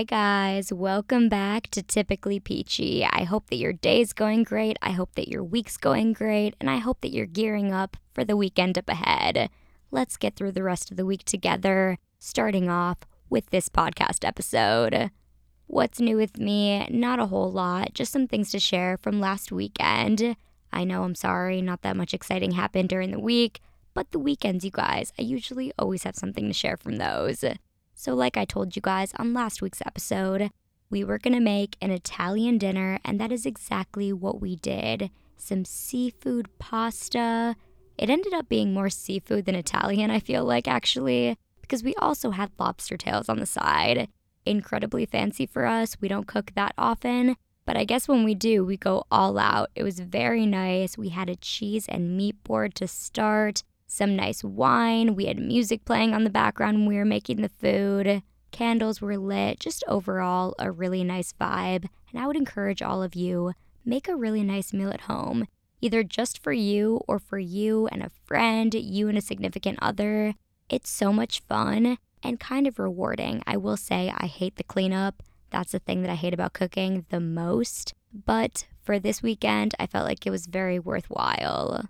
Hi, guys. Welcome back to Typically Peachy. I hope that your day's going great. I hope that your week's going great. And I hope that you're gearing up for the weekend up ahead. Let's get through the rest of the week together, starting off with this podcast episode. What's new with me? Not a whole lot, just some things to share from last weekend. I know I'm sorry, not that much exciting happened during the week, but the weekends, you guys, I usually always have something to share from those. So, like I told you guys on last week's episode, we were gonna make an Italian dinner, and that is exactly what we did. Some seafood pasta. It ended up being more seafood than Italian, I feel like, actually, because we also had lobster tails on the side. Incredibly fancy for us. We don't cook that often, but I guess when we do, we go all out. It was very nice. We had a cheese and meat board to start some nice wine. We had music playing on the background when we were making the food. Candles were lit, just overall a really nice vibe. And I would encourage all of you make a really nice meal at home, either just for you or for you and a friend, you and a significant other. It's so much fun and kind of rewarding. I will say I hate the cleanup. That's the thing that I hate about cooking the most. But for this weekend, I felt like it was very worthwhile.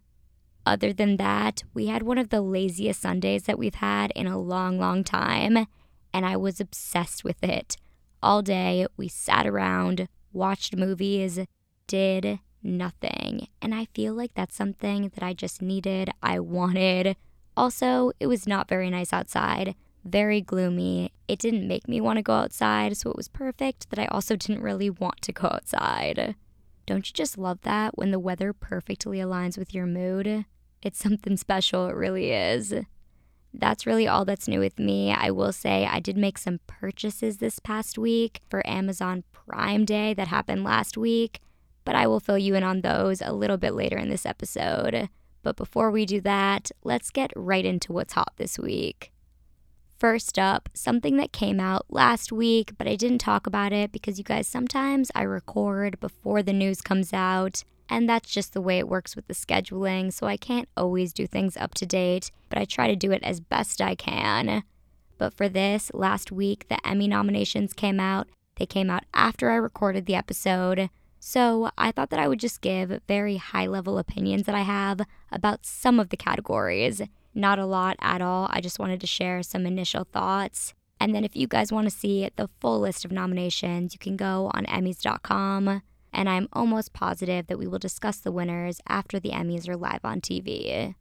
Other than that, we had one of the laziest Sundays that we've had in a long, long time, and I was obsessed with it. All day, we sat around, watched movies, did nothing. And I feel like that's something that I just needed, I wanted. Also, it was not very nice outside, very gloomy. It didn't make me want to go outside, so it was perfect that I also didn't really want to go outside. Don't you just love that when the weather perfectly aligns with your mood? It's something special, it really is. That's really all that's new with me. I will say I did make some purchases this past week for Amazon Prime Day that happened last week, but I will fill you in on those a little bit later in this episode. But before we do that, let's get right into what's hot this week. First up, something that came out last week, but I didn't talk about it because you guys sometimes I record before the news comes out and that's just the way it works with the scheduling, so I can't always do things up to date, but I try to do it as best I can. But for this, last week, the Emmy nominations came out. They came out after I recorded the episode. So I thought that I would just give very high level opinions that I have about some of the categories. Not a lot at all. I just wanted to share some initial thoughts. And then if you guys want to see the full list of nominations, you can go on Emmys.com and I'm almost positive that we will discuss the winners after the Emmys are live on TV.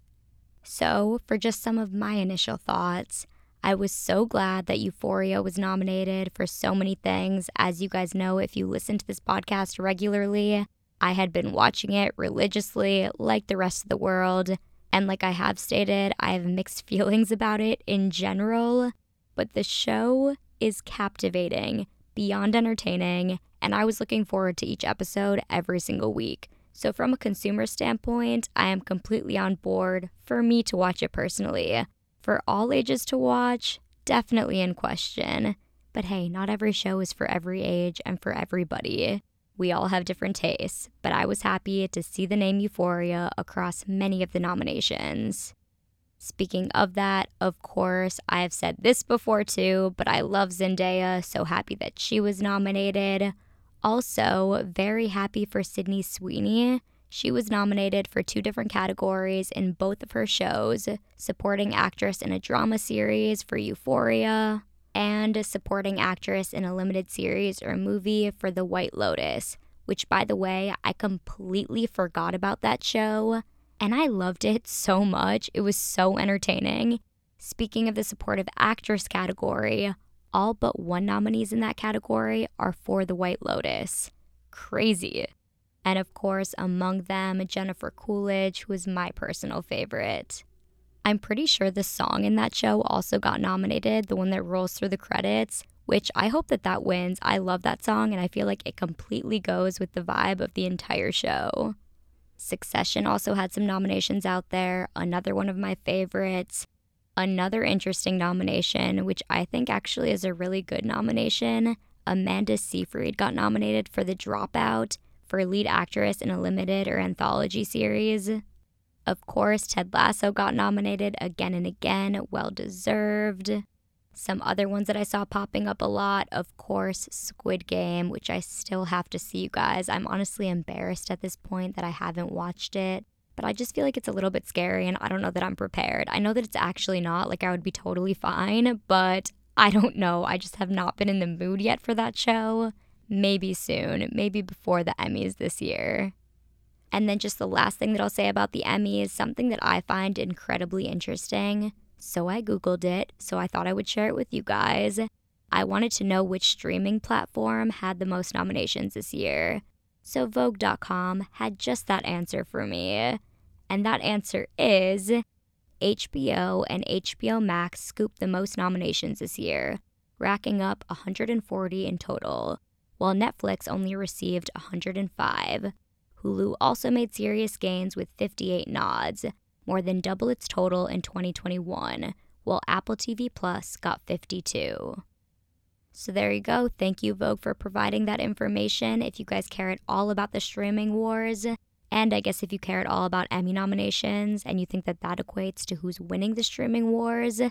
So, for just some of my initial thoughts, I was so glad that Euphoria was nominated for so many things. As you guys know, if you listen to this podcast regularly, I had been watching it religiously like the rest of the world. And like I have stated, I have mixed feelings about it in general, but the show is captivating, beyond entertaining, and I was looking forward to each episode every single week. So, from a consumer standpoint, I am completely on board for me to watch it personally. For all ages to watch, definitely in question. But hey, not every show is for every age and for everybody. We all have different tastes, but I was happy to see the name Euphoria across many of the nominations. Speaking of that, of course, I have said this before too, but I love Zendaya, so happy that she was nominated. Also, very happy for Sydney Sweeney. She was nominated for two different categories in both of her shows supporting actress in a drama series for Euphoria, and a supporting actress in a limited series or movie for The White Lotus, which, by the way, I completely forgot about that show. And I loved it so much. It was so entertaining. Speaking of the supportive actress category, all but one nominees in that category are for The White Lotus. Crazy. And of course, among them, Jennifer Coolidge, who is my personal favorite. I'm pretty sure the song in that show also got nominated, the one that rolls through the credits, which I hope that that wins. I love that song and I feel like it completely goes with the vibe of the entire show. Succession also had some nominations out there, another one of my favorites. Another interesting nomination, which I think actually is a really good nomination, Amanda Seyfried got nominated for The Dropout for lead actress in a limited or anthology series. Of course, Ted Lasso got nominated again and again, well deserved. Some other ones that I saw popping up a lot, of course, Squid Game, which I still have to see, you guys. I'm honestly embarrassed at this point that I haven't watched it, but I just feel like it's a little bit scary and I don't know that I'm prepared. I know that it's actually not, like, I would be totally fine, but I don't know. I just have not been in the mood yet for that show. Maybe soon, maybe before the Emmys this year. And then just the last thing that I'll say about the Emmy is something that I find incredibly interesting so I Googled it, so I thought I would share it with you guys. I wanted to know which streaming platform had the most nominations this year. So Vogue.com had just that answer for me. And that answer is HBO and HBO Max scooped the most nominations this year, racking up 140 in total, while Netflix only received 105. Hulu also made serious gains with 58 nods, more than double its total in 2021, while Apple TV Plus got 52. So there you go. Thank you, Vogue, for providing that information. If you guys care at all about the streaming wars, and I guess if you care at all about Emmy nominations and you think that that equates to who's winning the streaming wars,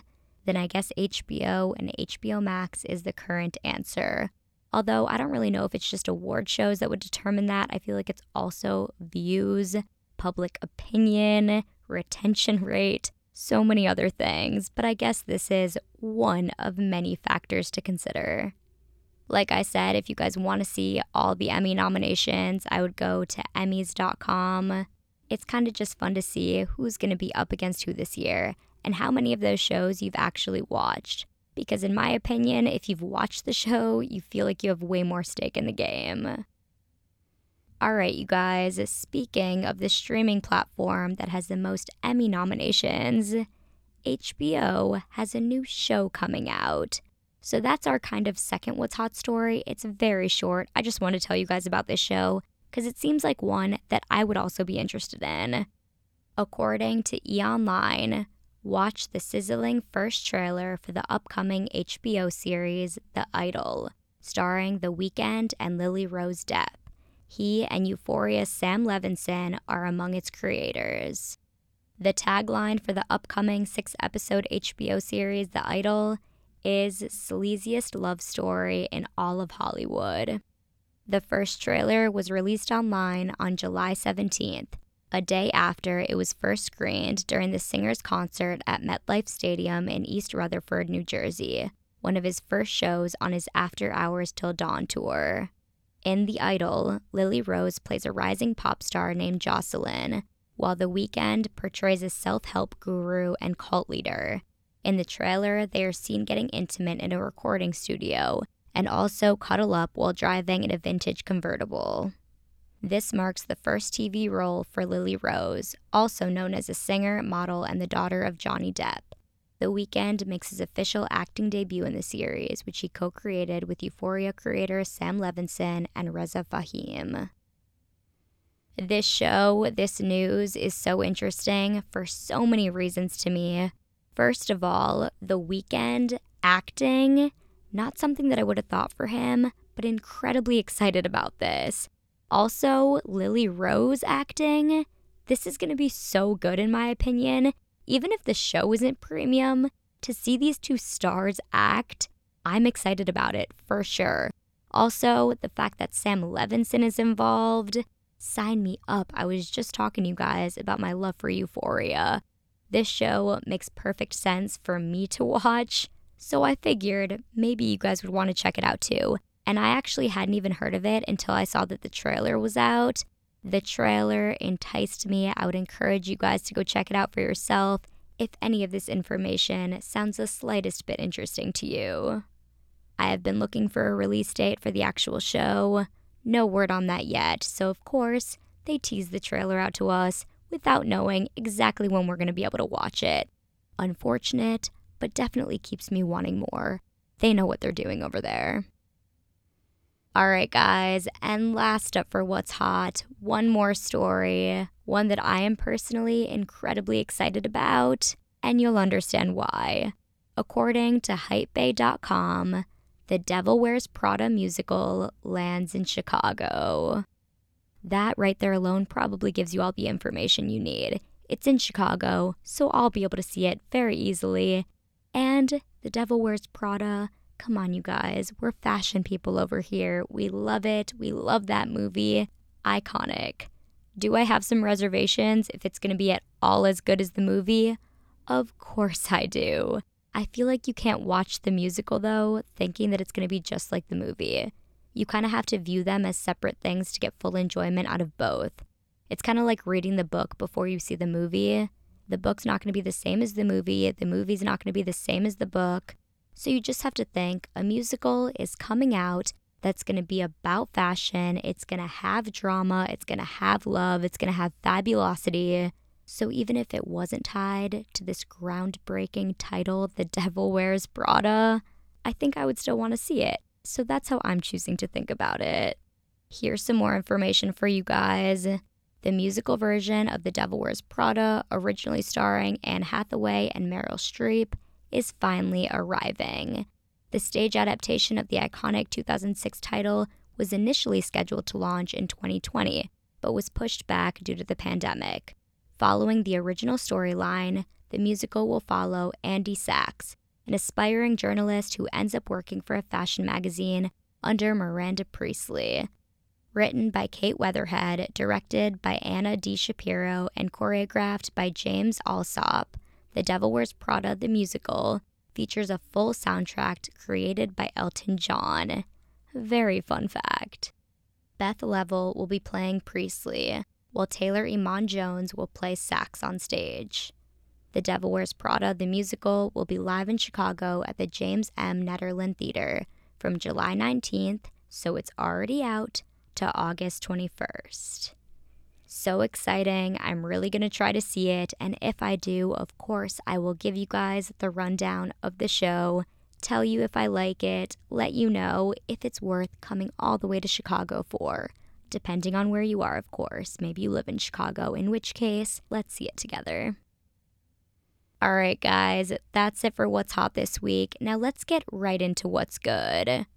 then I guess HBO and HBO Max is the current answer. Although I don't really know if it's just award shows that would determine that. I feel like it's also views, public opinion, retention rate, so many other things, but I guess this is one of many factors to consider. Like I said, if you guys want to see all the Emmy nominations, I would go to Emmys.com. It's kind of just fun to see who's going to be up against who this year and how many of those shows you've actually watched. Because, in my opinion, if you've watched the show, you feel like you have way more stake in the game. All right, you guys, speaking of the streaming platform that has the most Emmy nominations, HBO has a new show coming out. So that's our kind of second What's Hot story. It's very short. I just want to tell you guys about this show because it seems like one that I would also be interested in. According to E! Online, watch the sizzling first trailer for the upcoming HBO series The Idol, starring The Weeknd and Lily Rose Depp. He and Euphoria's Sam Levinson are among its creators. The tagline for the upcoming six episode HBO series, The Idol, is Sleaziest Love Story in All of Hollywood. The first trailer was released online on July 17th, a day after it was first screened during the singer's concert at MetLife Stadium in East Rutherford, New Jersey, one of his first shows on his After Hours Till Dawn tour. In The Idol, Lily Rose plays a rising pop star named Jocelyn, while The Weeknd portrays a self help guru and cult leader. In the trailer, they are seen getting intimate in a recording studio and also cuddle up while driving in a vintage convertible. This marks the first TV role for Lily Rose, also known as a singer, model, and the daughter of Johnny Depp. The Weeknd makes his official acting debut in the series, which he co created with Euphoria creator Sam Levinson and Reza Fahim. This show, this news is so interesting for so many reasons to me. First of all, The Weeknd acting, not something that I would have thought for him, but incredibly excited about this. Also, Lily Rose acting. This is going to be so good, in my opinion even if the show isn't premium, to see these two stars act, I'm excited about it for sure. Also, the fact that Sam Levinson is involved, sign me up. I was just talking to you guys about my love for Euphoria. This show makes perfect sense for me to watch, so I figured maybe you guys would want to check it out too. And I actually hadn't even heard of it until I saw that the trailer was out. The trailer enticed me. I would encourage you guys to go check it out for yourself if any of this information sounds the slightest bit interesting to you. I have been looking for a release date for the actual show. No word on that yet, so of course, they tease the trailer out to us without knowing exactly when we're going to be able to watch it. Unfortunate, but definitely keeps me wanting more. They know what they're doing over there. All right, guys, and last up for What's Hot, one more story, one that I am personally incredibly excited about, and you'll understand why. According to Hypebae.com, the Devil Wears Prada musical lands in Chicago. That right there alone probably gives you all the information you need. It's in Chicago, so I'll be able to see it very easily. And The Devil Wears Prada. Come on, you guys. We're fashion people over here. We love it. We love that movie. Iconic. Do I have some reservations if it's going to be at all as good as the movie? Of course I do. I feel like you can't watch the musical though, thinking that it's going to be just like the movie. You kind of have to view them as separate things to get full enjoyment out of both. It's kind of like reading the book before you see the movie. The book's not going to be the same as the movie, the movie's not going to be the same as the book. So you just have to think a musical is coming out that's going to be about fashion, it's going to have drama, it's going to have love, it's going to have fabulosity. So even if it wasn't tied to this groundbreaking title, The Devil Wears Prada, I think I would still want to see it. So that's how I'm choosing to think about it. Here's some more information for you guys. The musical version of The Devil Wears Prada, originally starring Anne Hathaway and Meryl Streep, is finally arriving. The stage adaptation of the iconic 2006 title was initially scheduled to launch in 2020, but was pushed back due to the pandemic. Following the original storyline, the musical will follow Andy Sachs, an aspiring journalist who ends up working for a fashion magazine under Miranda Priestly. Written by Kate Wetherhead, directed by Anna D. Shapiro, and choreographed by James Alsop, The Devil Wears Prada the musical features a full soundtrack created by Elton John. Very fun fact. Beth Leavel will be playing Priestly, while Taylor Iman Jones will play Sachs on stage. The Devil Wears Prada, the musical, will be live in Chicago at the James M. Nederlander Theater from July 19th, so it's already out, to August 21st. So exciting. I'm really going to try to see it. And if I do, of course, I will give you guys the rundown of the show, tell you if I like it, let you know if it's worth coming all the way to Chicago for depending on where you are, of course. Maybe you live in Chicago, in which case, let's see it together. All right, guys, that's it for what's hot this week. Now let's get right into what's good.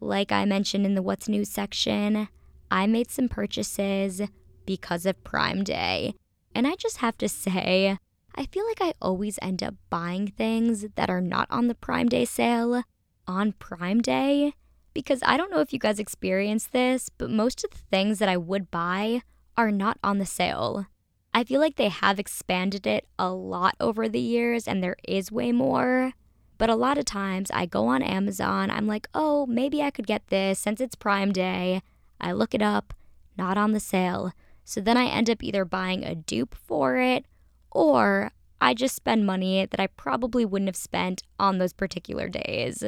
Like I mentioned in the What's New section, I made some purchases because of Prime Day. And I just have to say, I feel like I always end up buying things that are not on the Prime Day sale on Prime Day because I don't know if you guys experience this, but most of the things that I would buy are not on the sale. I feel like they have expanded it a lot over the years and there is way more. But a lot of times I go on Amazon, I'm like, oh, maybe I could get this since it's Prime Day. I look it up, not on the sale. So then I end up either buying a dupe for it or I just spend money that I probably wouldn't have spent on those particular days.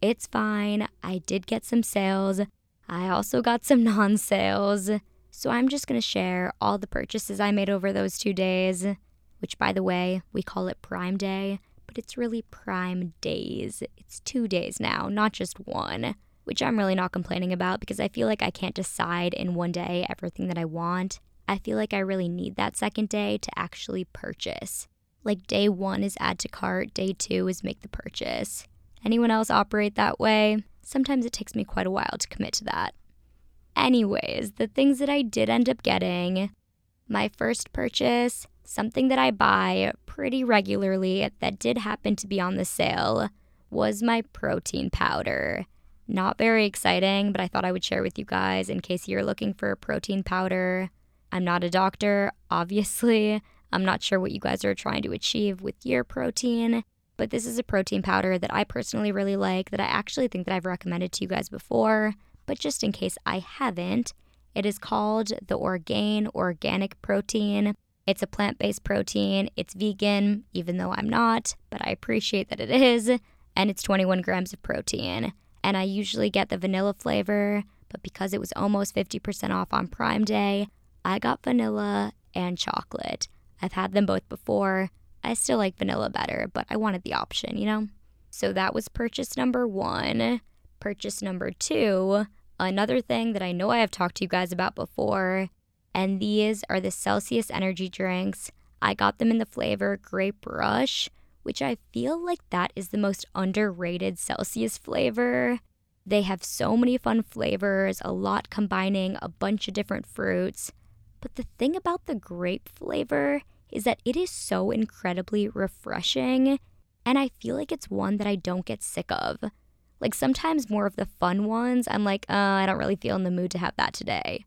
It's fine. I did get some sales. I also got some non sales. So I'm just going to share all the purchases I made over those two days, which, by the way, we call it Prime Day, but it's really Prime Days. It's two days now, not just one, which I'm really not complaining about because I feel like I can't decide in one day everything that I want. I feel like I really need that second day to actually purchase. Like day one is add to cart, day two is make the purchase. Anyone else operate that way? Sometimes it takes me quite a while to commit to that. Anyways, the things that I did end up getting my first purchase, something that I buy pretty regularly that did happen to be on the sale, was my protein powder. Not very exciting, but I thought I would share with you guys in case you're looking for a protein powder. I'm not a doctor, obviously. I'm not sure what you guys are trying to achieve with your protein, but this is a protein powder that I personally really like that I actually think that I've recommended to you guys before, but just in case I haven't, it is called the Orgain Organic Protein. It's a plant based protein. It's vegan, even though I'm not, but I appreciate that it is. And it's 21 grams of protein. And I usually get the vanilla flavor, but because it was almost 50% off on Prime Day, I got vanilla and chocolate. I've had them both before. I still like vanilla better, but I wanted the option, you know? So that was purchase number one. Purchase number two, another thing that I know I have talked to you guys about before, and these are the Celsius energy drinks. I got them in the flavor Grape Rush, which I feel like that is the most underrated Celsius flavor. They have so many fun flavors, a lot combining a bunch of different fruits. But the thing about the grape flavor is that it is so incredibly refreshing And I feel like it's one that I don't get sick of. Like sometimes more of the fun ones, I'm like, uh, I don't really feel in the mood to have that today.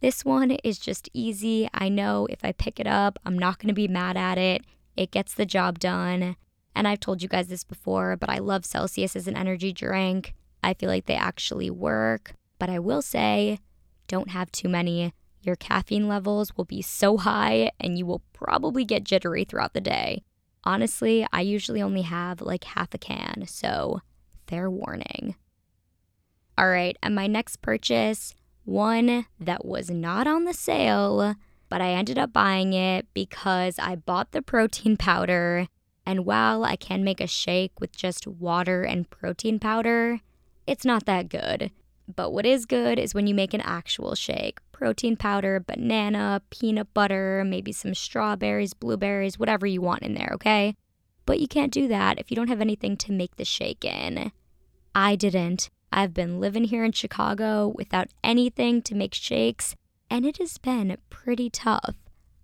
This one is just easy. I know if I pick it up, I'm not to be mad at it. It gets the job done. And I've told you guys this before, but I love Celsius as an energy drink. I feel like they actually work. But I will say, don't have too many. Your caffeine levels will be so high and you will probably get jittery throughout the day. Honestly, I usually only have like half a can, so fair warning. All right, and my next purchase, one that was not on the sale, but I ended up buying it because I bought the protein powder. And while I can make a shake with just water and protein powder, it's not that good. But what is good is when you make an actual shake protein powder, banana, peanut butter, maybe some strawberries, blueberries, whatever you want in there, okay? But you can't do that if you don't have anything to make the shake in. I didn't. I've been living here in Chicago without anything to make shakes, and it has been pretty tough.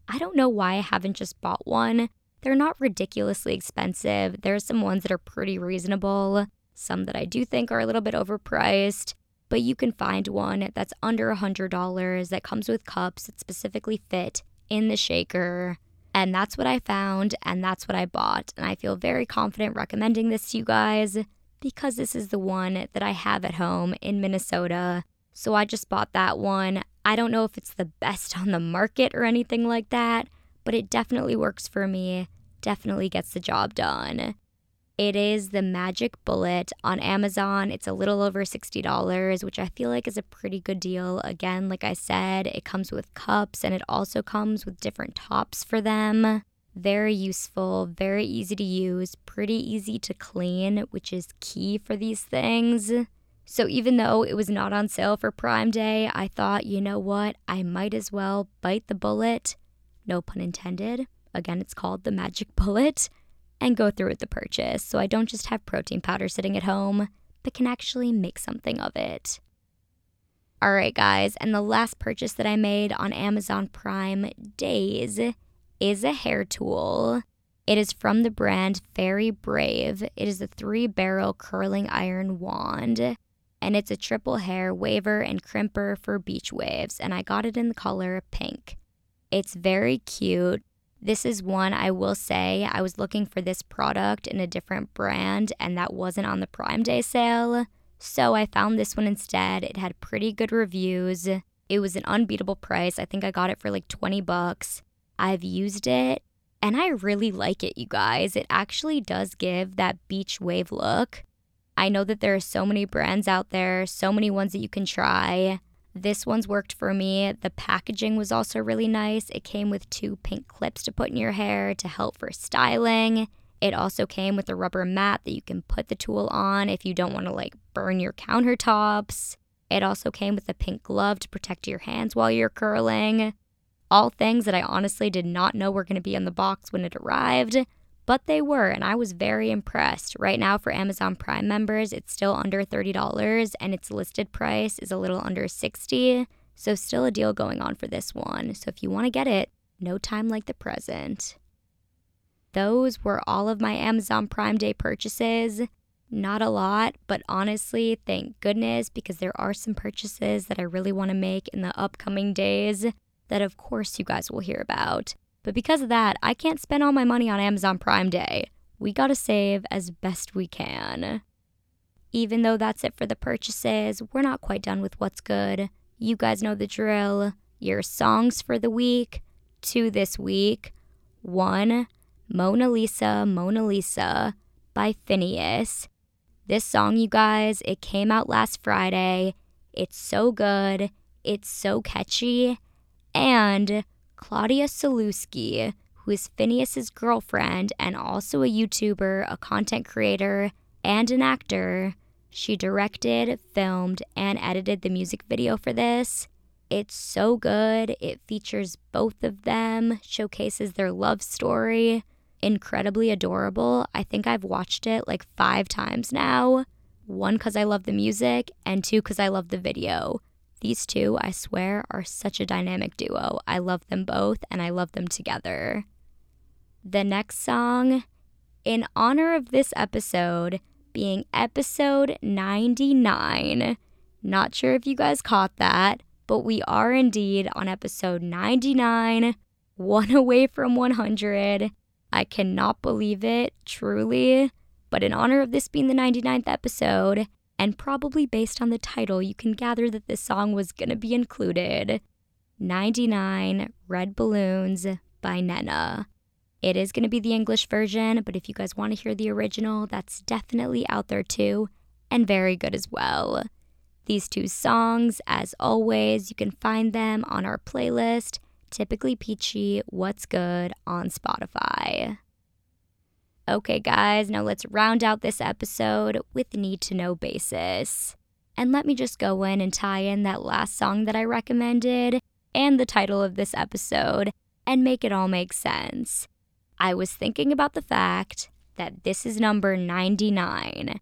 I don't know why I haven't just bought one. They're not ridiculously expensive. There are some ones that are pretty reasonable, some that I do think are a little bit overpriced, but you can find one that's under $100 that comes with cups that specifically fit in the shaker. And that's what I found, and that's what I bought. And I feel very confident recommending this to you guys because this is the one that I have at home in Minnesota. So I just bought that one. I don't know if it's the best on the market or anything like that, but it definitely works for me, definitely gets the job done. It is the Magic Bullet on Amazon. It's a little over $60, which I feel like is a pretty good deal. Again, like I said, it comes with cups and it also comes with different tops for them. Very useful, very easy to use, pretty easy to clean, which is key for these things. So even though it was not on sale for Prime Day, I thought, you know what? I might as well bite the bullet. No pun intended. Again, it's called the Magic Bullet and go through with the purchase so I don't just have protein powder sitting at home, but can actually make something of it. All right, guys, and the last purchase that I made on Amazon Prime Days is a hair tool. It is from the brand Fairy Brave. It is a three barrel curling iron wand, and it's a triple hair waver and crimper for beach waves, and I got it in the color pink. It's very cute. This is one I will say I was looking for this product in a different brand and that wasn't on the Prime Day sale. So I found this one instead. It had pretty good reviews. It was an unbeatable price. I think I got it for like 20 bucks. I've used it and I really like it, you guys. It actually does give that beach wave look. I know that there are so many brands out there, so many ones that you can try. This one's worked for me. The packaging was also really nice. It came with two pink clips to put in your hair to help for styling. It also came with a rubber mat that you can put the tool on if you don't want to like burn your countertops. It also came with a pink glove to protect your hands while you're curling. All things that I honestly did not know were going to be in the box when it arrived but they were, and I was very impressed. Right now, for Amazon Prime members, it's still under $30, and its listed price is a little under 60 so still a deal going on for this one. So if you want to get it, no time like the present. Those were all of my Amazon Prime Day purchases. Not a lot, but honestly, thank goodness because there are some purchases that I really want to make in the upcoming days that, of course, you guys will hear about. But because of that, I can't spend all my money on Amazon Prime Day. We gotta save as best we can. Even though that's it for the purchases, we're not quite done with what's good. You guys know the drill. Your songs for the week, two this week. One, Mona Lisa, Mona Lisa by Finneas. This song, you guys, it came out last Friday. It's so good, it's so catchy, and Claudia Sulewski, who is Finneas's girlfriend and also a YouTuber, a content creator, and an actor. She directed, filmed, and edited the music video for this. It's so good. It features both of them, showcases their love story. Incredibly adorable. I think I've watched it like five times now. One, because I love the music, and two, because I love the video. These two, I swear, are such a dynamic duo. I love them both and I love them together. The next song in honor of this episode being episode 99. Not sure if you guys caught that, but we are indeed on episode 99, one away from 100. I cannot believe it, truly. But in honor of this being the 99th episode, and probably based on the title, you can gather that this song was going to be included 99 Red Balloons by Nena. It is going to be the English version, but if you guys want to hear the original, that's definitely out there too, and very good as well. These two songs, as always, you can find them on our playlist, Typically Peachy What's Good on Spotify. Okay, guys, now let's round out this episode with need to know basis. And let me just go in and tie in that last song that I recommended and the title of this episode and make it all make sense. I was thinking about the fact that this is number 99.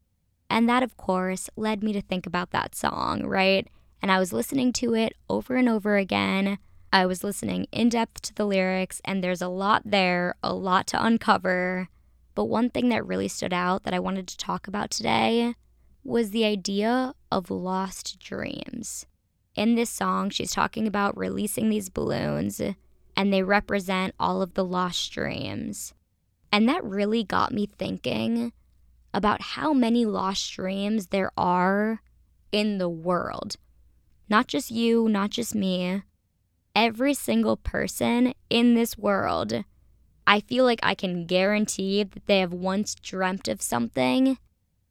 And that, of course, led me to think about that song, right? And I was listening to it over and over again. I was listening in depth to the lyrics, and there's a lot there, a lot to uncover. But one thing that really stood out that I wanted to talk about today was the idea of lost dreams. In this song, she's talking about releasing these balloons, and they represent all of the lost dreams. And that really got me thinking about how many lost dreams there are in the world. Not just you, not just me. Every single person in this world I feel like I can guarantee that they have once dreamt of something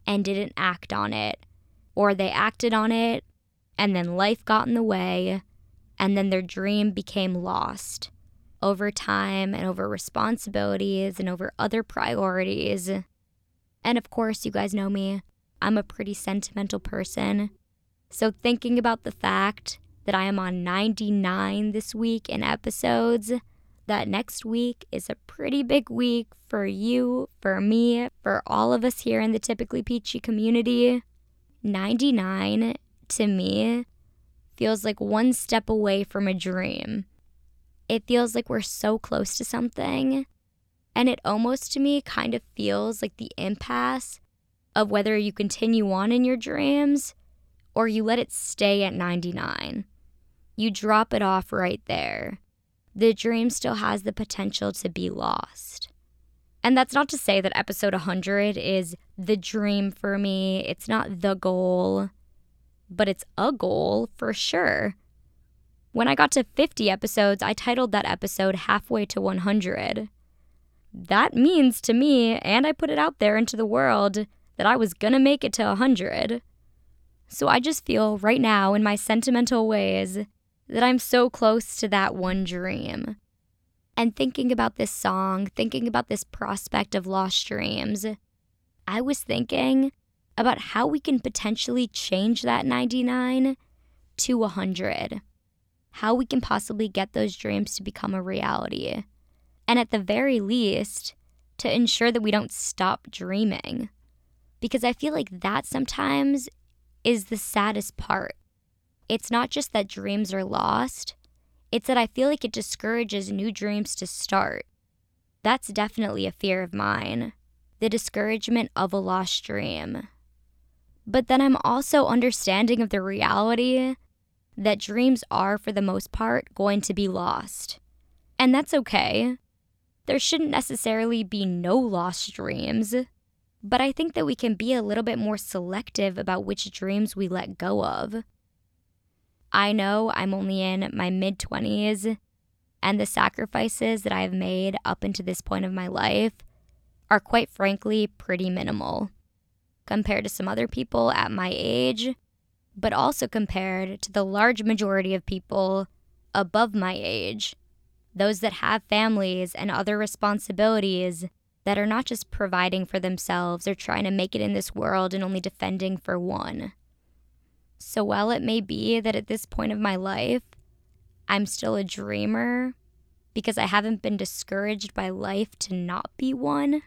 and didn't act on it, or they acted on it and then life got in the way, and then their dream became lost over time and over responsibilities and over other priorities. And of course, you guys know me, I'm a pretty sentimental person. So, thinking about the fact that I am on 99 this week in episodes that next week is a pretty big week for you, for me, for all of us here in the Typically Peachy community. 99 to me feels like one step away from a dream. It feels like we're so close to something. And it almost to me kind of feels like the impasse of whether you continue on in your dreams or you let it stay at 99. You drop it off right there the dream still has the potential to be lost. And that's not to say that episode 100 is the dream for me. It's not the goal, but it's a goal for sure. When I got to 50 episodes, I titled that episode Halfway to 100. That means to me, and I put it out there into the world, that I was gonna make it to 100. So I just feel right now, in my sentimental ways, that I'm so close to that one dream. And thinking about this song, thinking about this prospect of lost dreams, I was thinking about how we can potentially change that 99 to 100. How we can possibly get those dreams to become a reality. And at the very least, to ensure that we don't stop dreaming. Because I feel like that sometimes is the saddest part it's not just that dreams are lost, it's that I feel like it discourages new dreams to start. That's definitely a fear of mine the discouragement of a lost dream. But then I'm also understanding of the reality that dreams are, for the most part, going to be lost. And that's okay. There shouldn't necessarily be no lost dreams, but I think that we can be a little bit more selective about which dreams we let go of. I know I'm only in my mid 20s, and the sacrifices that I've made up until this point of my life are quite frankly pretty minimal compared to some other people at my age, but also compared to the large majority of people above my age, those that have families and other responsibilities that are not just providing for themselves or trying to make it in this world and only defending for one. So while it may be that at this point of my life, I'm still a dreamer because I haven't been discouraged by life to not be one,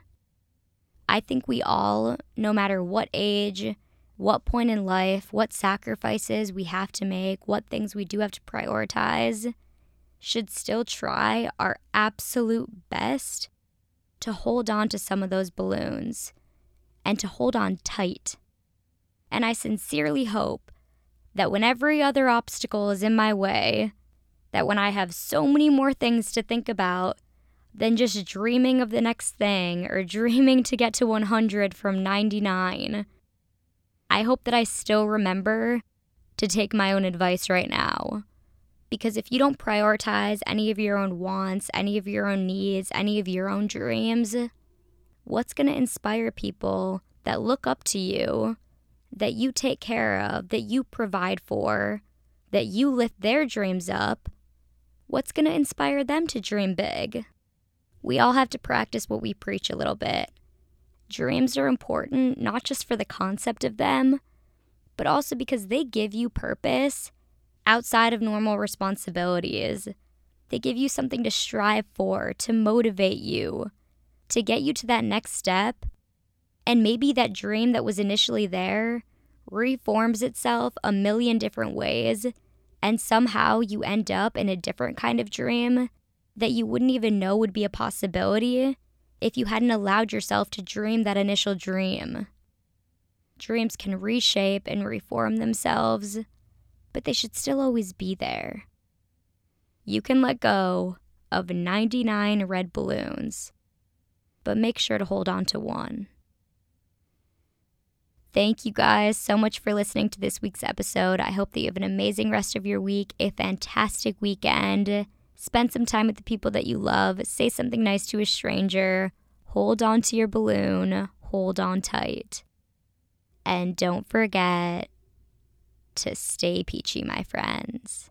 I think we all, no matter what age, what point in life, what sacrifices we have to make, what things we do have to prioritize, should still try our absolute best to hold on to some of those balloons and to hold on tight. And I sincerely hope that when every other obstacle is in my way, that when I have so many more things to think about than just dreaming of the next thing or dreaming to get to 100 from 99, I hope that I still remember to take my own advice right now. Because if you don't prioritize any of your own wants, any of your own needs, any of your own dreams, what's going to inspire people that look up to you, that you take care of, that you provide for, that you lift their dreams up? What's going to inspire them to dream big? We all have to practice what we preach a little bit. Dreams are important not just for the concept of them, but also because they give you purpose outside of normal responsibilities. They give you something to strive for, to motivate you, to get you to that next step. And maybe that dream that was initially there reforms itself a million different ways, and somehow you end up in a different kind of dream that you wouldn't even know would be a possibility if you hadn't allowed yourself to dream that initial dream. Dreams can reshape and reform themselves, but they should still always be there. You can let go of 99 red balloons, but make sure to hold on to one. Thank you guys so much for listening to this week's episode. I hope that you have an amazing rest of your week, a fantastic weekend. Spend some time with the people that you love. Say something nice to a stranger. Hold on to your balloon. Hold on tight. And don't forget to stay peachy, my friends.